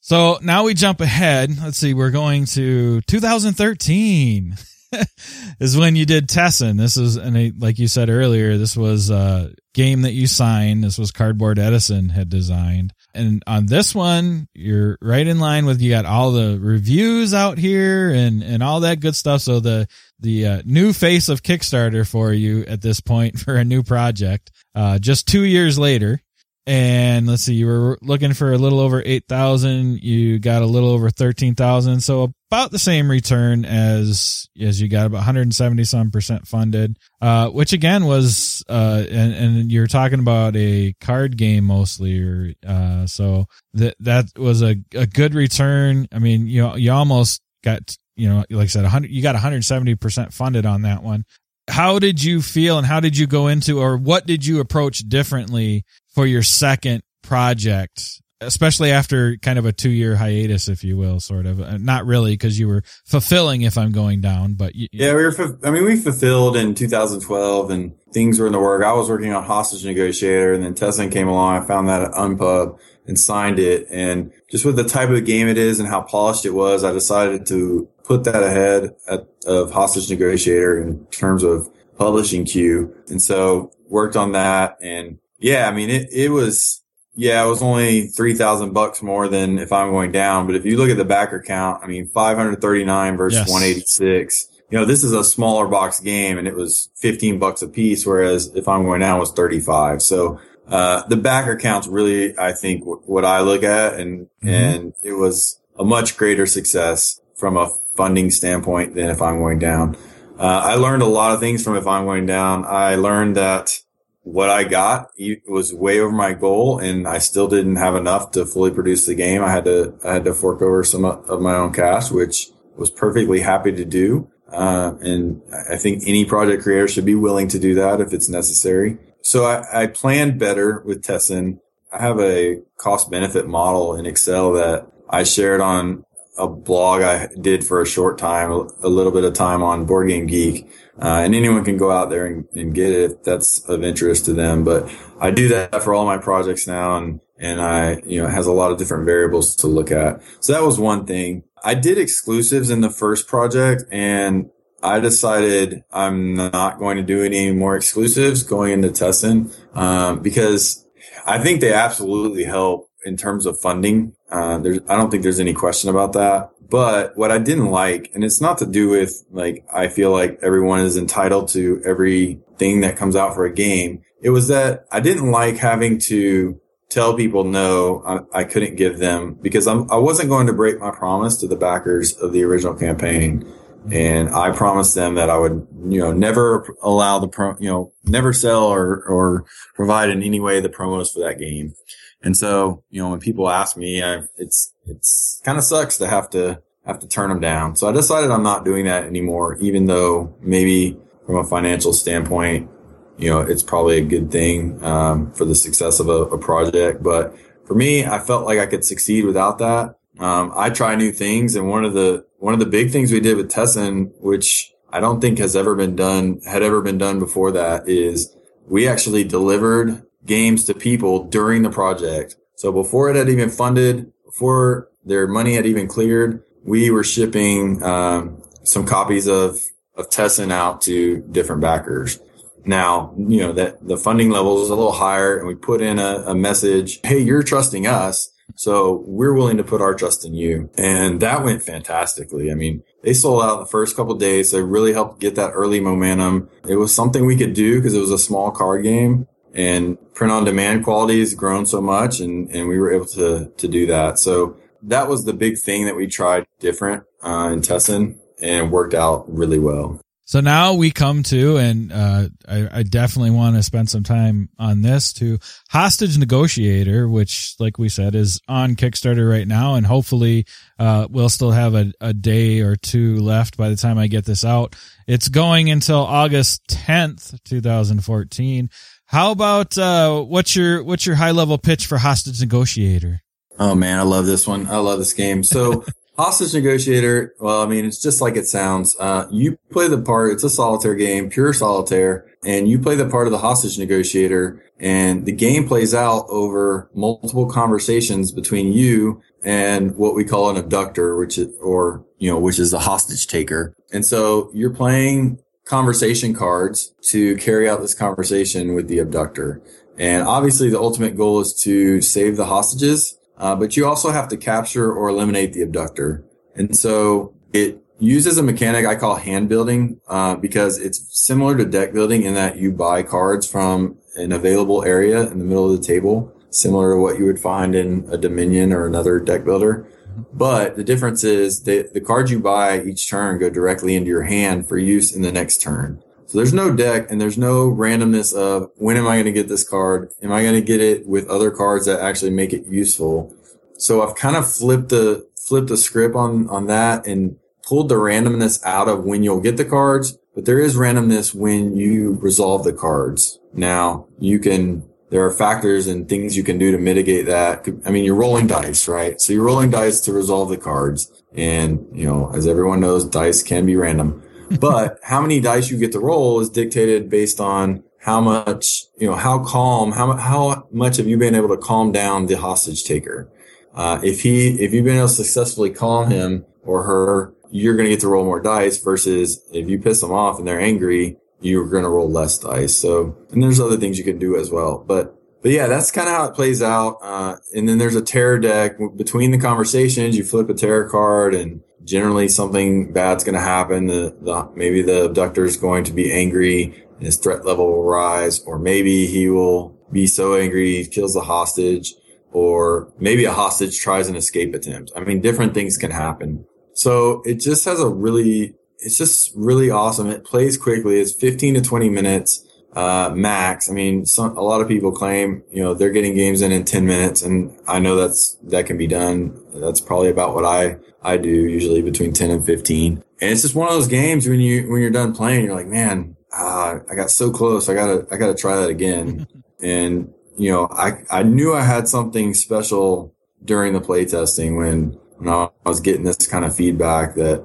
A: So now we jump ahead. Let's see. We're going to 2013 is when you did Tessen. This is, and like you said earlier, this was a game that you signed. This was Cardboard Edison had designed. And on this one, you're right in line with, you got all the reviews out here and, and all that good stuff. So the, the uh, new face of Kickstarter for you at this point for a new project, uh, just two years later and let's see, you were looking for a little over 8,000. You got a little over 13,000. So about the same return as, as you got about 170 some percent funded, uh, which again was, uh, and, and you're talking about a card game mostly, or, uh, so that, that was a, a good return. I mean, you you almost got, you know, like I said, 100, you got 170% funded on that one how did you feel and how did you go into or what did you approach differently for your second project especially after kind of a two year hiatus, if you will, sort of. Uh, not really, because you were fulfilling if I'm going down, but you,
B: yeah, we were. I mean, we fulfilled in 2012, and things were in the work. I was working on Hostage Negotiator, and then Tessen came along. I found that at Unpub and signed it, and just with the type of game it is and how polished it was, I decided to put that ahead at, of Hostage Negotiator in terms of publishing queue, and so worked on that and yeah, I mean, it, it was, yeah, it was only 3000 bucks more than if I'm going down. But if you look at the backer count, I mean, 539 versus yes. 186. You know, this is a smaller box game and it was 15 bucks a piece. Whereas if I'm going down was 35. So, uh, the backer count's really, I think what I look at and, mm-hmm. and it was a much greater success from a funding standpoint than if I'm going down. Uh, I learned a lot of things from if I'm going down. I learned that what I got was way over my goal and I still didn't have enough to fully produce the game. I had to, I had to fork over some of my own cash, which was perfectly happy to do. Uh, and I think any project creator should be willing to do that if it's necessary. So I, I planned better with Tessen. I have a cost benefit model in Excel that I shared on a blog I did for a short time, a little bit of time on Board Game Geek. Uh, and anyone can go out there and, and, get it if that's of interest to them. But I do that for all my projects now and, and I, you know, it has a lot of different variables to look at. So that was one thing. I did exclusives in the first project and I decided I'm not going to do any more exclusives going into Tessen, um, because I think they absolutely help in terms of funding. Uh, there's, I don't think there's any question about that. But what I didn't like, and it's not to do with like, I feel like everyone is entitled to everything that comes out for a game. It was that I didn't like having to tell people no, I, I couldn't give them because I'm, I wasn't going to break my promise to the backers of the original campaign. And I promised them that I would, you know, never allow the pro, you know, never sell or, or provide in any way the promos for that game. And so, you know, when people ask me, I, it's, it's kind of sucks to have to, have to turn them down. So I decided I'm not doing that anymore, even though maybe from a financial standpoint, you know, it's probably a good thing, um, for the success of a, a, project. But for me, I felt like I could succeed without that. Um, I try new things. And one of the, one of the big things we did with Tessen, which I don't think has ever been done, had ever been done before that is we actually delivered games to people during the project. So before it had even funded, before their money had even cleared, we were shipping um, some copies of of Tessen out to different backers. Now, you know that the funding level is a little higher, and we put in a, a message: "Hey, you're trusting us, so we're willing to put our trust in you." And that went fantastically. I mean, they sold out the first couple days. They really helped get that early momentum. It was something we could do because it was a small card game and print on demand quality has grown so much and, and we were able to, to do that. So that was the big thing that we tried different, uh, in Tessen and worked out really well.
A: So now we come to, and uh, I, I, definitely want to spend some time on this to Hostage Negotiator, which, like we said, is on Kickstarter right now, and hopefully uh, we'll still have a, a, day or two left by the time I get this out. It's going until August tenth, two thousand fourteen. How about uh, what's your what's your high level pitch for Hostage Negotiator?
B: Oh man, I love this one. I love this game. So Hostage Negotiator, well, I mean, it's just like it sounds. Uh, you play the part, it's a solitaire game, pure solitaire, and you play the part of the hostage negotiator, and the game plays out over multiple conversations between you and what we call an abductor, which is, or, you know, which is a hostage taker. And so you're playing conversation cards to carry out this conversation with the abductor. And obviously the ultimate goal is to save the hostages uh, but you also have to capture or eliminate the abductor. And so it uses a mechanic I call hand building, uh, because it's similar to deck building in that you buy cards from an available area in the middle of the table, similar to what you would find in a Dominion or another deck builder. But the difference is that the cards you buy each turn go directly into your hand for use in the next turn. So there's no deck and there's no randomness of when am I going to get this card? Am I going to get it with other cards that actually make it useful? So I've kind of flipped the, flipped the script on, on that and pulled the randomness out of when you'll get the cards, but there is randomness when you resolve the cards. Now you can, there are factors and things you can do to mitigate that. I mean, you're rolling dice, right? So you're rolling dice to resolve the cards. And, you know, as everyone knows, dice can be random but how many dice you get to roll is dictated based on how much, you know, how calm, how, how much have you been able to calm down the hostage taker? Uh, if he, if you've been able to successfully calm him or her, you're going to get to roll more dice versus if you piss them off and they're angry, you're going to roll less dice. So, and there's other things you can do as well. But, but yeah, that's kind of how it plays out. Uh, and then there's a terror deck between the conversations. You flip a terror card and generally something bad's going to happen. The, the, maybe the abductor is going to be angry and his threat level will rise, or maybe he will be so angry he kills the hostage, or maybe a hostage tries an escape attempt. I mean, different things can happen. So it just has a really, it's just really awesome. It plays quickly. It's 15 to 20 minutes. Uh, max. I mean, some, a lot of people claim, you know, they're getting games in in 10 minutes and I know that's, that can be done. That's probably about what I I do usually between 10 and 15. And it's just one of those games when you, when you're done playing, you're like, man, uh, I got so close. I gotta, I gotta try that again. and, you know, I, I knew I had something special during the play testing when, when I was getting this kind of feedback that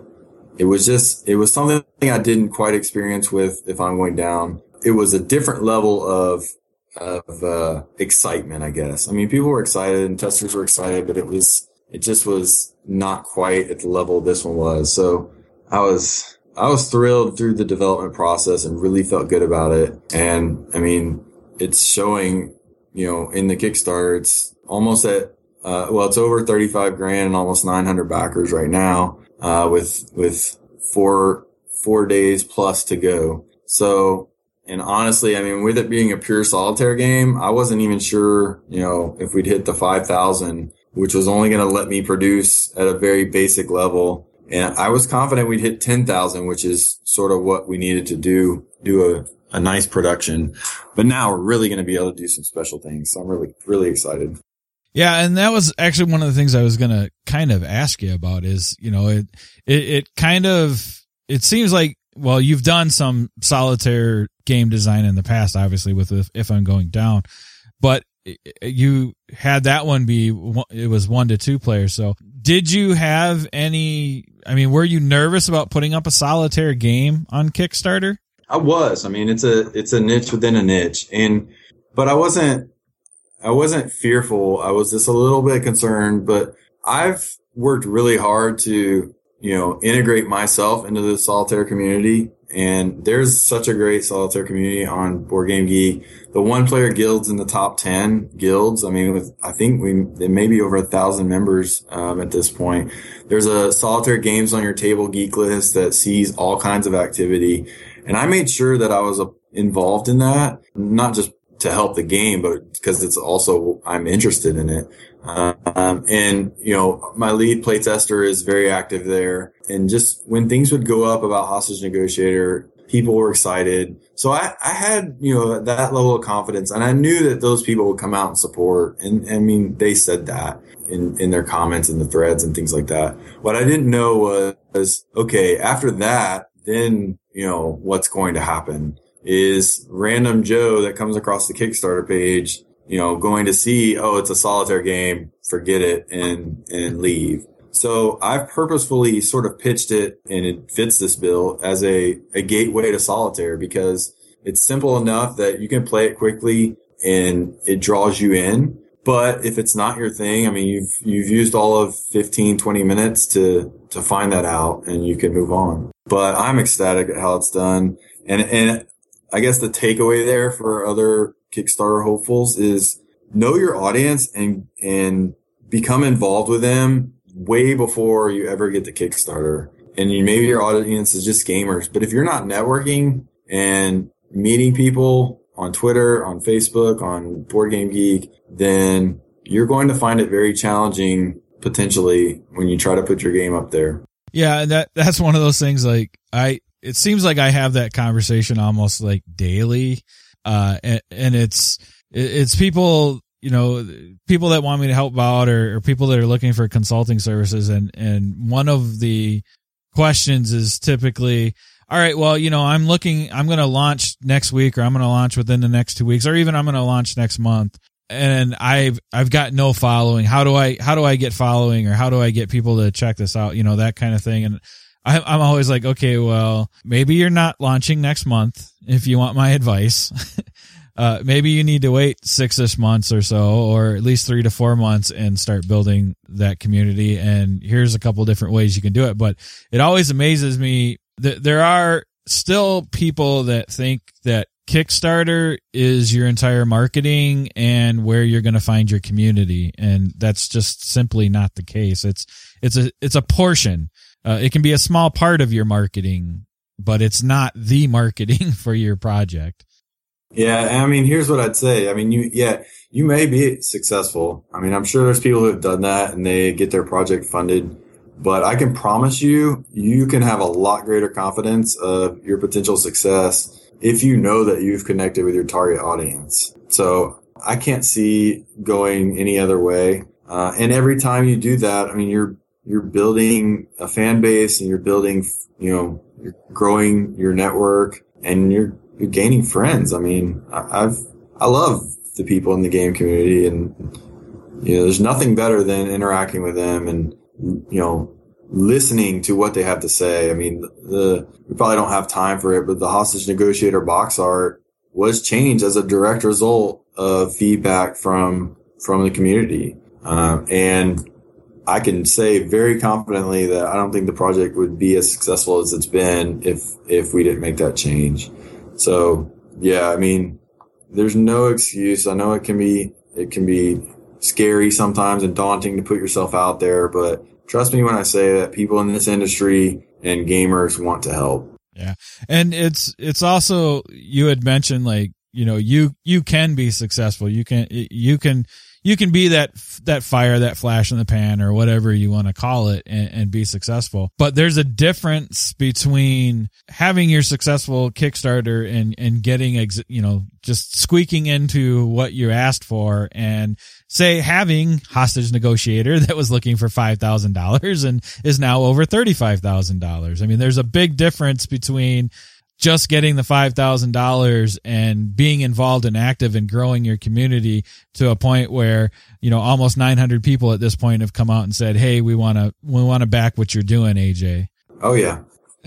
B: it was just, it was something I didn't quite experience with if I'm going down. It was a different level of, of, uh, excitement, I guess. I mean, people were excited and testers were excited, but it was, it just was not quite at the level this one was. So I was, I was thrilled through the development process and really felt good about it. And I mean, it's showing, you know, in the Kickstarter, it's almost at, uh, well, it's over 35 grand and almost 900 backers right now, uh, with, with four, four days plus to go. So, and honestly, I mean, with it being a pure solitaire game, I wasn't even sure, you know, if we'd hit the 5,000 which was only going to let me produce at a very basic level. And I was confident we'd hit 10,000, which is sort of what we needed to do, do a, a nice production. But now we're really going to be able to do some special things. So I'm really, really excited.
A: Yeah, and that was actually one of the things I was going to kind of ask you about is, you know, it, it, it kind of, it seems like, well, you've done some solitaire game design in the past, obviously with if, if I'm going down, but you had that one be it was one to two players. So did you have any? I mean, were you nervous about putting up a solitaire game on Kickstarter?
B: I was. I mean, it's a it's a niche within a niche, and but I wasn't I wasn't fearful. I was just a little bit concerned, but I've worked really hard to you know integrate myself into the solitaire community and there's such a great solitaire community on Board Game Geek. The one player guilds in the top 10 guilds. I mean, with, I think we, there may be over a thousand members, um, at this point. There's a solitaire games on your table geek list that sees all kinds of activity. And I made sure that I was uh, involved in that, not just to help the game, but because it's also, I'm interested in it. Um, and you know, my lead playtester is very active there. And just when things would go up about hostage negotiator, people were excited. So I, I had, you know, that level of confidence and I knew that those people would come out and support. And I mean, they said that in, in their comments and the threads and things like that. What I didn't know was, was okay, after that, then, you know, what's going to happen is random Joe that comes across the Kickstarter page you know, going to see, oh, it's a solitaire game, forget it and, and leave. So I've purposefully sort of pitched it and it fits this bill as a, a gateway to solitaire because it's simple enough that you can play it quickly and it draws you in. But if it's not your thing, I mean, you've, you've used all of 15, 20 minutes to, to find that out and you can move on. But I'm ecstatic at how it's done. And, and I guess the takeaway there for other Kickstarter hopefuls is know your audience and, and become involved with them way before you ever get to Kickstarter. And you, maybe your audience is just gamers, but if you're not networking and meeting people on Twitter, on Facebook, on Board Game Geek, then you're going to find it very challenging potentially when you try to put your game up there.
A: Yeah, and that that's one of those things like I it seems like I have that conversation almost like daily uh, and, and it's, it's people, you know, people that want me to help out or, or people that are looking for consulting services. And, and one of the questions is typically, all right, well, you know, I'm looking, I'm going to launch next week or I'm going to launch within the next two weeks or even I'm going to launch next month. And I've, I've got no following. How do I, how do I get following or how do I get people to check this out? You know, that kind of thing. And I, I'm always like, okay, well, maybe you're not launching next month if you want my advice. uh, maybe you need to wait six-ish months or so, or at least three to four months and start building that community. And here's a couple different ways you can do it. But it always amazes me that there are still people that think that Kickstarter is your entire marketing and where you're going to find your community. And that's just simply not the case. It's, it's a, it's a portion uh, it can be a small part of your marketing, but it's not the marketing for your project.
B: Yeah, I mean, here's what I'd say. I mean, you, yeah, you may be successful. I mean, I'm sure there's people who have done that and they get their project funded, but I can promise you, you can have a lot greater confidence of your potential success if you know that you've connected with your target audience. So I can't see going any other way. Uh, and every time you do that, I mean, you're you're building a fan base and you're building, you know, you're growing your network and you're, you're gaining friends. I mean, I, I've, I love the people in the game community and, you know, there's nothing better than interacting with them and, you know, listening to what they have to say. I mean, the, we probably don't have time for it, but the hostage negotiator box art was changed as a direct result of feedback from, from the community. Um, and I can say very confidently that I don't think the project would be as successful as it's been if if we didn't make that change. So yeah, I mean, there's no excuse. I know it can be it can be scary sometimes and daunting to put yourself out there, but trust me when I say that people in this industry and gamers want to help.
A: Yeah. And it's it's also you had mentioned like, you know, you you can be successful. You can you can you can be that that fire, that flash in the pan, or whatever you want to call it, and, and, be successful. But there's a difference between having your successful Kickstarter and and getting ex, you know just squeaking into what you asked for, and say having hostage negotiator that was looking for five thousand dollars and is now over thirty five thousand dollars. I mean, there's a big difference between just getting the $5,000 and being involved and active and growing your community to a point where, you know, almost 900 people at this point have come out and said, Hey, we want to, we want to back what you're doing, AJ.
B: Oh yeah,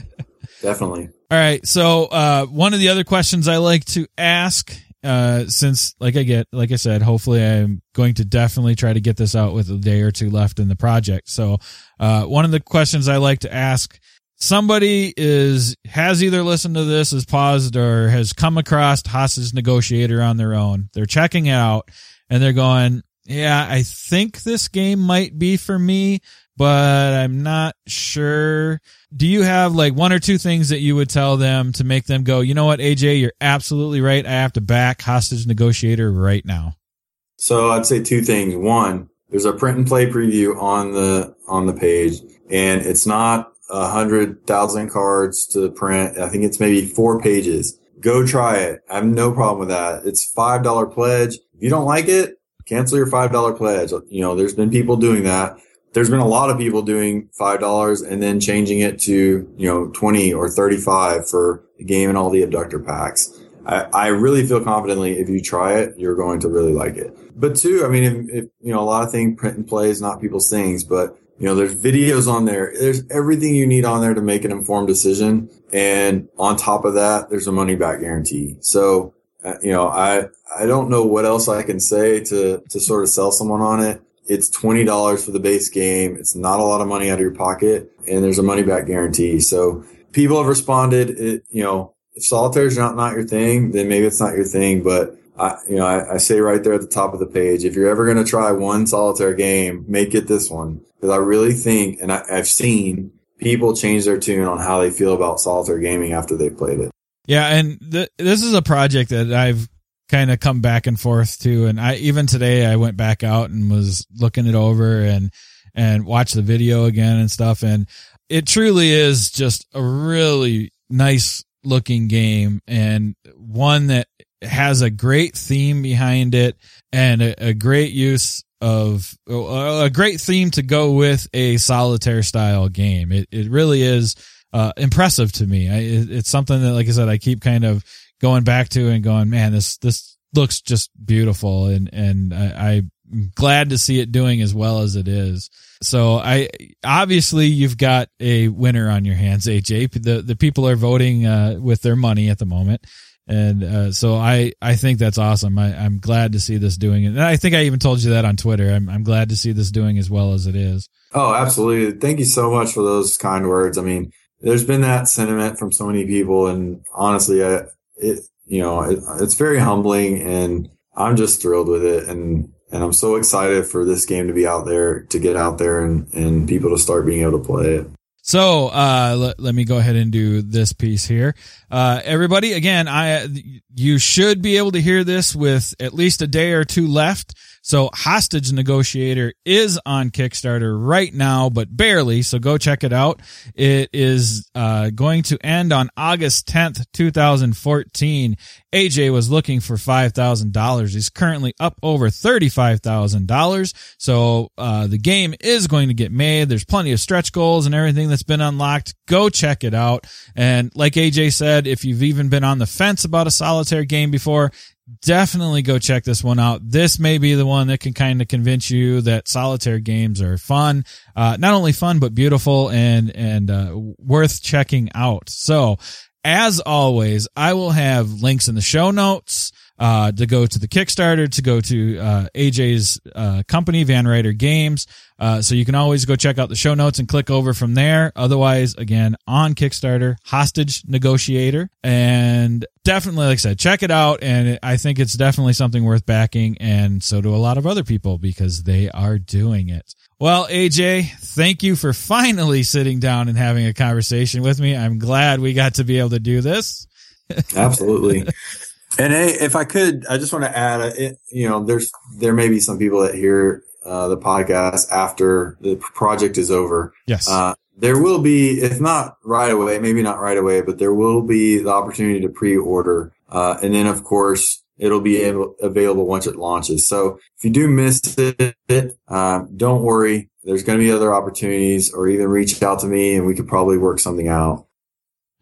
B: definitely.
A: All right. So, uh, one of the other questions I like to ask, uh, since like I get, like I said, hopefully I'm going to definitely try to get this out with a day or two left in the project. So, uh, one of the questions I like to ask somebody is has either listened to this has paused or has come across hostage negotiator on their own. They're checking it out and they're going yeah i think this game might be for me but i'm not sure. Do you have like one or two things that you would tell them to make them go you know what aj you're absolutely right. I have to back hostage negotiator right now.
B: So i'd say two things. One there's a print and play preview on the on the page and it's not a hundred thousand cards to print. I think it's maybe four pages. Go try it. I have no problem with that. It's five dollar pledge. If you don't like it, cancel your five dollar pledge. You know, there's been people doing that. There's been a lot of people doing five dollars and then changing it to you know twenty or thirty five for the game and all the abductor packs. I, I really feel confidently if you try it, you're going to really like it. But two, I mean, if, if you know, a lot of things print and play is not people's things, but you know, there's videos on there. There's everything you need on there to make an informed decision. And on top of that, there's a money back guarantee. So, uh, you know, I, I don't know what else I can say to, to sort of sell someone on it. It's $20 for the base game. It's not a lot of money out of your pocket and there's a money back guarantee. So people have responded. It, you know, if solitaire is not, not your thing, then maybe it's not your thing, but I, you know, I, I, say right there at the top of the page, if you're ever going to try one solitaire game, make it this one. Because I really think, and I, I've seen people change their tune on how they feel about solitaire gaming after they've played it.
A: Yeah, and th- this is a project that I've kind of come back and forth to, and I even today I went back out and was looking it over and and watched the video again and stuff, and it truly is just a really nice looking game and one that has a great theme behind it and a, a great use of a great theme to go with a solitaire style game. It it really is uh, impressive to me. I, it, it's something that, like I said, I keep kind of going back to and going, man, this this looks just beautiful, and and I, I'm glad to see it doing as well as it is. So I obviously you've got a winner on your hands, AJ. The the people are voting uh, with their money at the moment. And uh, so I, I think that's awesome. I, I'm glad to see this doing it. And I think I even told you that on Twitter. I'm, I'm glad to see this doing as well as it is.
B: Oh, absolutely. Thank you so much for those kind words. I mean, there's been that sentiment from so many people. And honestly, I, it, you know, it, it's very humbling and I'm just thrilled with it. And, and I'm so excited for this game to be out there, to get out there and, and people to start being able to play it.
A: So uh, let, let me go ahead and do this piece here. Uh, everybody, again, I you should be able to hear this with at least a day or two left. So Hostage Negotiator is on Kickstarter right now, but barely. So go check it out. It is uh, going to end on August 10th, 2014. AJ was looking for $5,000. He's currently up over $35,000. So uh, the game is going to get made. There's plenty of stretch goals and everything that's been unlocked. Go check it out. And like AJ said, if you've even been on the fence about a solitaire game before, definitely go check this one out. This may be the one that can kind of convince you that solitaire games are fun, uh, not only fun but beautiful and and uh, worth checking out. So, as always, I will have links in the show notes uh, to go to the Kickstarter, to go to uh, AJ's uh, company, Van Ryder Games. Uh, so you can always go check out the show notes and click over from there. Otherwise, again, on Kickstarter, Hostage Negotiator. And definitely, like I said, check it out. And I think it's definitely something worth backing. And so do a lot of other people because they are doing it. Well, AJ, thank you for finally sitting down and having a conversation with me. I'm glad we got to be able to do this.
B: Absolutely. And hey, if I could, I just want to add, it, you know, there's there may be some people that hear uh, the podcast after the project is over.
A: Yes.
B: Uh, there will be, if not right away, maybe not right away, but there will be the opportunity to pre-order, uh, and then of course it'll be able, available once it launches. So if you do miss it, um, don't worry. There's going to be other opportunities, or even reach out to me, and we could probably work something out.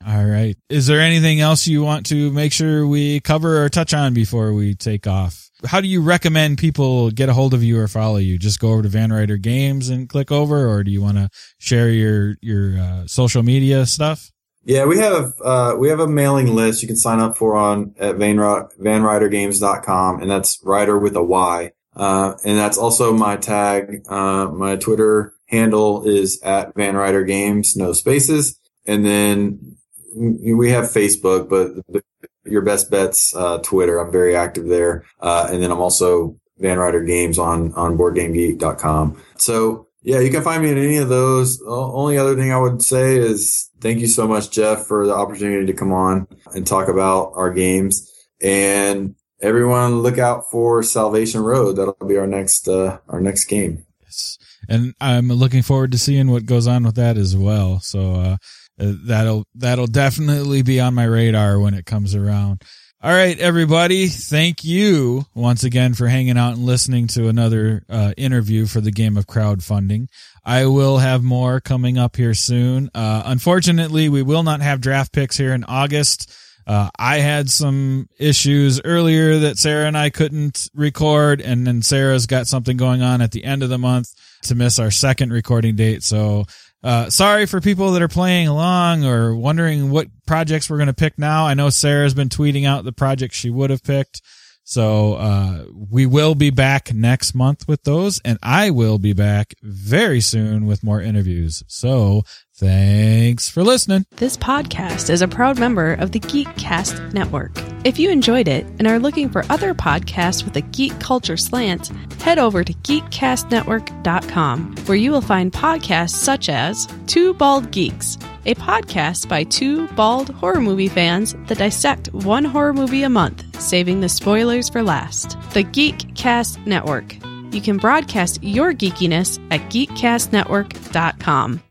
A: All right. Is there anything else you want to make sure we cover or touch on before we take off? How do you recommend people get a hold of you or follow you? Just go over to Van Ryder Games and click over, or do you want to share your your uh, social media stuff?
B: Yeah, we have uh, we have a mailing list you can sign up for on at Van, vanrydergames.com, and that's Ryder with a Y. Uh, and that's also my tag. Uh, my Twitter handle is at Van Ryder Games, no spaces. And then we have Facebook, but your best bet's uh, Twitter. I'm very active there. Uh, and then I'm also Van Ryder Games on on BoardGameGeek.com. So yeah, you can find me in any of those. The only other thing I would say is thank you so much, Jeff, for the opportunity to come on and talk about our games. And everyone, look out for Salvation Road. That'll be our next uh, our next game.
A: Yes. And I'm looking forward to seeing what goes on with that as well. So uh, that'll that'll definitely be on my radar when it comes around. All right, everybody. Thank you once again for hanging out and listening to another uh, interview for the game of crowdfunding. I will have more coming up here soon. Uh, unfortunately, we will not have draft picks here in August. Uh, I had some issues earlier that Sarah and I couldn't record, and then Sarah's got something going on at the end of the month to miss our second recording date. So uh, sorry for people that are playing along or wondering what projects we're going to pick now. I know Sarah's been tweeting out the projects she would have picked. So, uh, we will be back next month with those and I will be back very soon with more interviews. So thanks for listening.
C: This podcast is a proud member of the Geekcast Network. If you enjoyed it and are looking for other podcasts with a geek culture slant, head over to geekcastnetwork.com where you will find podcasts such as Two Bald Geeks, a podcast by two bald horror movie fans that dissect one horror movie a month, saving the spoilers for last. The Geekcast Network. You can broadcast your geekiness at geekcastnetwork.com.